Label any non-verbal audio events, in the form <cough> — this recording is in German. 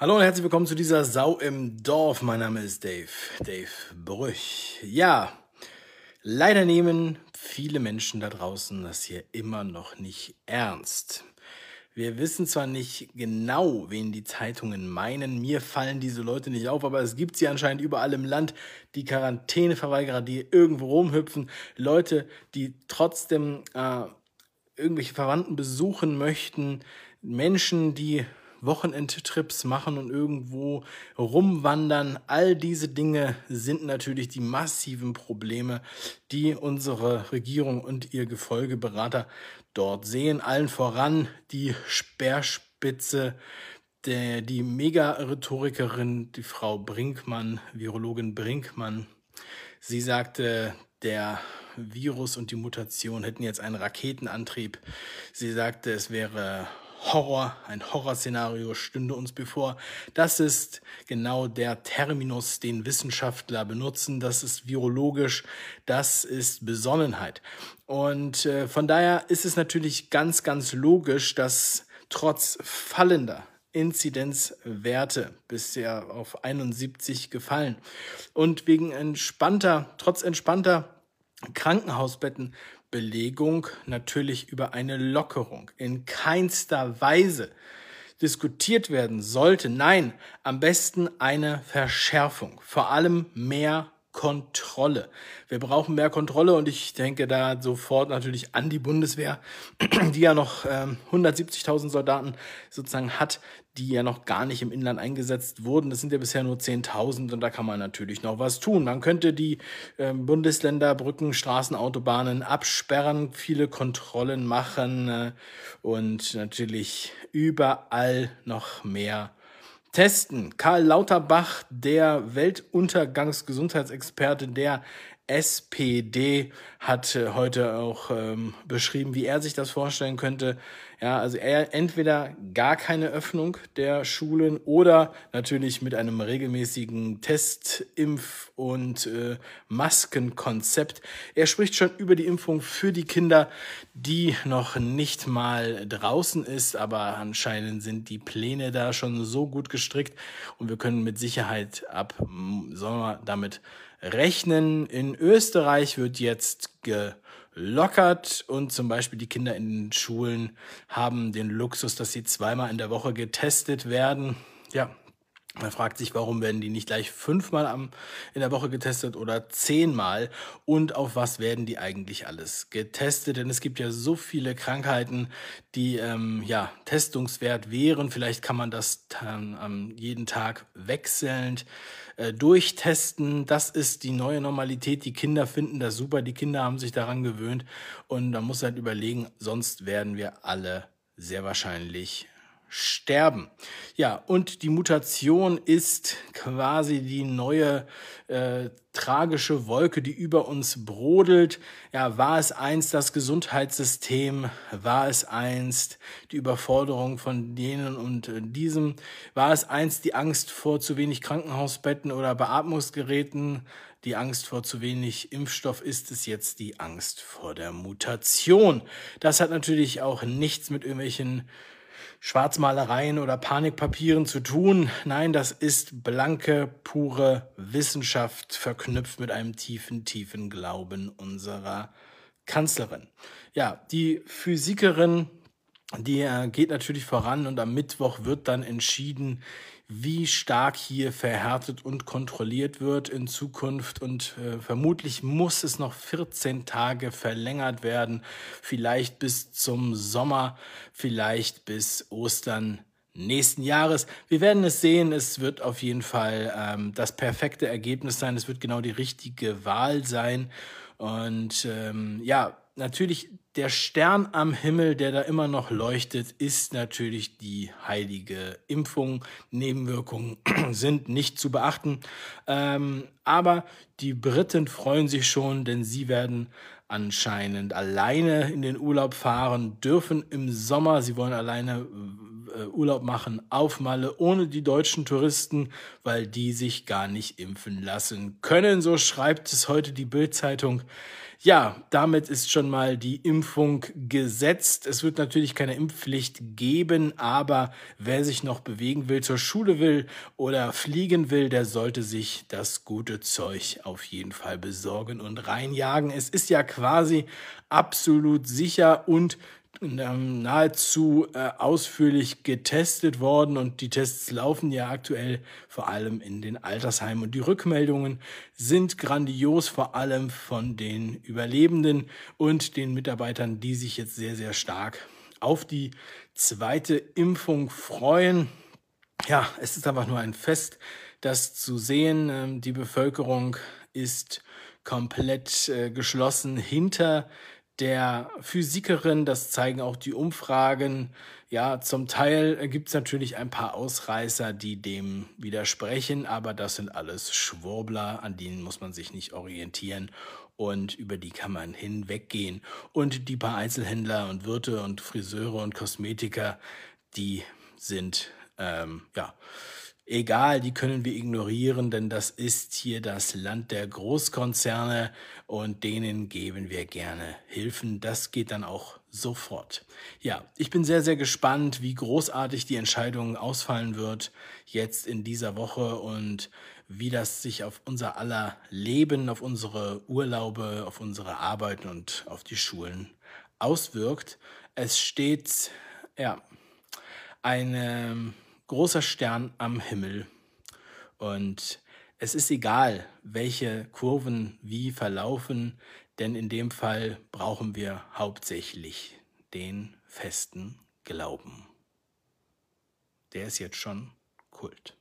Hallo und herzlich willkommen zu dieser Sau im Dorf. Mein Name ist Dave, Dave Brüch. Ja, leider nehmen viele Menschen da draußen das hier immer noch nicht ernst. Wir wissen zwar nicht genau, wen die Zeitungen meinen, mir fallen diese Leute nicht auf, aber es gibt sie anscheinend überall im Land, die Quarantäneverweigerer, die irgendwo rumhüpfen, Leute, die trotzdem äh, irgendwelche Verwandten besuchen möchten, Menschen, die Wochenendtrips machen und irgendwo rumwandern. All diese Dinge sind natürlich die massiven Probleme, die unsere Regierung und ihr Gefolgeberater dort sehen. Allen voran die Speerspitze der, die Mega-Rhetorikerin, die Frau Brinkmann, Virologin Brinkmann. Sie sagte, der Virus und die Mutation hätten jetzt einen Raketenantrieb. Sie sagte, es wäre Horror, ein Horrorszenario stünde uns bevor. Das ist genau der Terminus, den Wissenschaftler benutzen. Das ist virologisch, das ist Besonnenheit. Und äh, von daher ist es natürlich ganz, ganz logisch, dass trotz fallender Inzidenzwerte bisher auf 71 gefallen und wegen entspannter, trotz entspannter Krankenhausbetten Belegung natürlich über eine Lockerung in keinster Weise diskutiert werden sollte. Nein, am besten eine Verschärfung, vor allem mehr Kontrolle. Wir brauchen mehr Kontrolle und ich denke da sofort natürlich an die Bundeswehr, <clears throat> die ja noch ähm, 170.000 Soldaten sozusagen hat, die ja noch gar nicht im Inland eingesetzt wurden. Das sind ja bisher nur 10.000 und da kann man natürlich noch was tun. Man könnte die ähm, Bundesländer, Brücken, Straßen, Autobahnen absperren, viele Kontrollen machen äh, und natürlich überall noch mehr testen. Karl Lauterbach, der Weltuntergangsgesundheitsexperte der SPD, hat heute auch ähm, beschrieben, wie er sich das vorstellen könnte. Ja, also er entweder gar keine Öffnung der Schulen oder natürlich mit einem regelmäßigen Test, Impf- und äh, Maskenkonzept. Er spricht schon über die Impfung für die Kinder, die noch nicht mal draußen ist, aber anscheinend sind die Pläne da schon so gut gestrickt und wir können mit Sicherheit ab Sommer damit rechnen. In Österreich wird jetzt gelockert und zum Beispiel die Kinder in den Schulen haben den Luxus, dass sie zweimal in der Woche getestet werden. Ja, man fragt sich, warum werden die nicht gleich fünfmal am, in der Woche getestet oder zehnmal? Und auf was werden die eigentlich alles getestet? Denn es gibt ja so viele Krankheiten, die ähm, ja testungswert wären. Vielleicht kann man das ähm, jeden Tag wechselnd äh, durchtesten. Das ist die neue Normalität. Die Kinder finden das super. Die Kinder haben sich daran gewöhnt. Und da muss halt überlegen, sonst werden wir alle sehr wahrscheinlich sterben. Ja, und die Mutation ist quasi die neue äh, tragische Wolke, die über uns brodelt. Ja, war es einst das Gesundheitssystem? War es einst die Überforderung von denen und äh, diesem? War es einst die Angst vor zu wenig Krankenhausbetten oder Beatmungsgeräten? Die Angst vor zu wenig Impfstoff ist es jetzt die Angst vor der Mutation. Das hat natürlich auch nichts mit irgendwelchen Schwarzmalereien oder Panikpapieren zu tun. Nein, das ist blanke, pure Wissenschaft, verknüpft mit einem tiefen, tiefen Glauben unserer Kanzlerin. Ja, die Physikerin, die äh, geht natürlich voran und am Mittwoch wird dann entschieden, wie stark hier verhärtet und kontrolliert wird in Zukunft. Und äh, vermutlich muss es noch 14 Tage verlängert werden, vielleicht bis zum Sommer, vielleicht bis Ostern nächsten Jahres. Wir werden es sehen. Es wird auf jeden Fall ähm, das perfekte Ergebnis sein. Es wird genau die richtige Wahl sein. Und ähm, ja, natürlich der Stern am Himmel, der da immer noch leuchtet, ist natürlich die heilige Impfung. Nebenwirkungen <clears throat> sind nicht zu beachten. Ähm, aber die Briten freuen sich schon, denn sie werden anscheinend alleine in den Urlaub fahren dürfen im Sommer. Sie wollen alleine äh, Urlaub machen auf Malle ohne die deutschen Touristen, weil die sich gar nicht impfen lassen können. So schreibt es heute die Bildzeitung. Ja, damit ist schon mal die Impfung gesetzt. Es wird natürlich keine Impfpflicht geben, aber wer sich noch bewegen will, zur Schule will oder fliegen will, der sollte sich das gute Zeug auf jeden Fall besorgen und reinjagen. Es ist ja quasi absolut sicher und nahezu äh, ausführlich getestet worden und die Tests laufen ja aktuell vor allem in den Altersheimen und die Rückmeldungen sind grandios, vor allem von den Überlebenden und den Mitarbeitern, die sich jetzt sehr, sehr stark auf die zweite Impfung freuen. Ja, es ist einfach nur ein Fest, das zu sehen. Ähm, die Bevölkerung ist komplett äh, geschlossen hinter der Physikerin, das zeigen auch die Umfragen. Ja, zum Teil gibt es natürlich ein paar Ausreißer, die dem widersprechen, aber das sind alles Schwurbler, an denen muss man sich nicht orientieren und über die kann man hinweggehen. Und die paar Einzelhändler und Wirte und Friseure und Kosmetiker, die sind, ähm, ja, egal, die können wir ignorieren, denn das ist hier das Land der Großkonzerne und denen geben wir gerne Hilfen. Das geht dann auch sofort. Ja, ich bin sehr, sehr gespannt, wie großartig die Entscheidung ausfallen wird jetzt in dieser Woche und wie das sich auf unser aller Leben, auf unsere Urlaube, auf unsere Arbeiten und auf die Schulen auswirkt. Es steht, ja, eine großer Stern am Himmel. Und es ist egal, welche Kurven wie verlaufen, denn in dem Fall brauchen wir hauptsächlich den festen Glauben. Der ist jetzt schon Kult.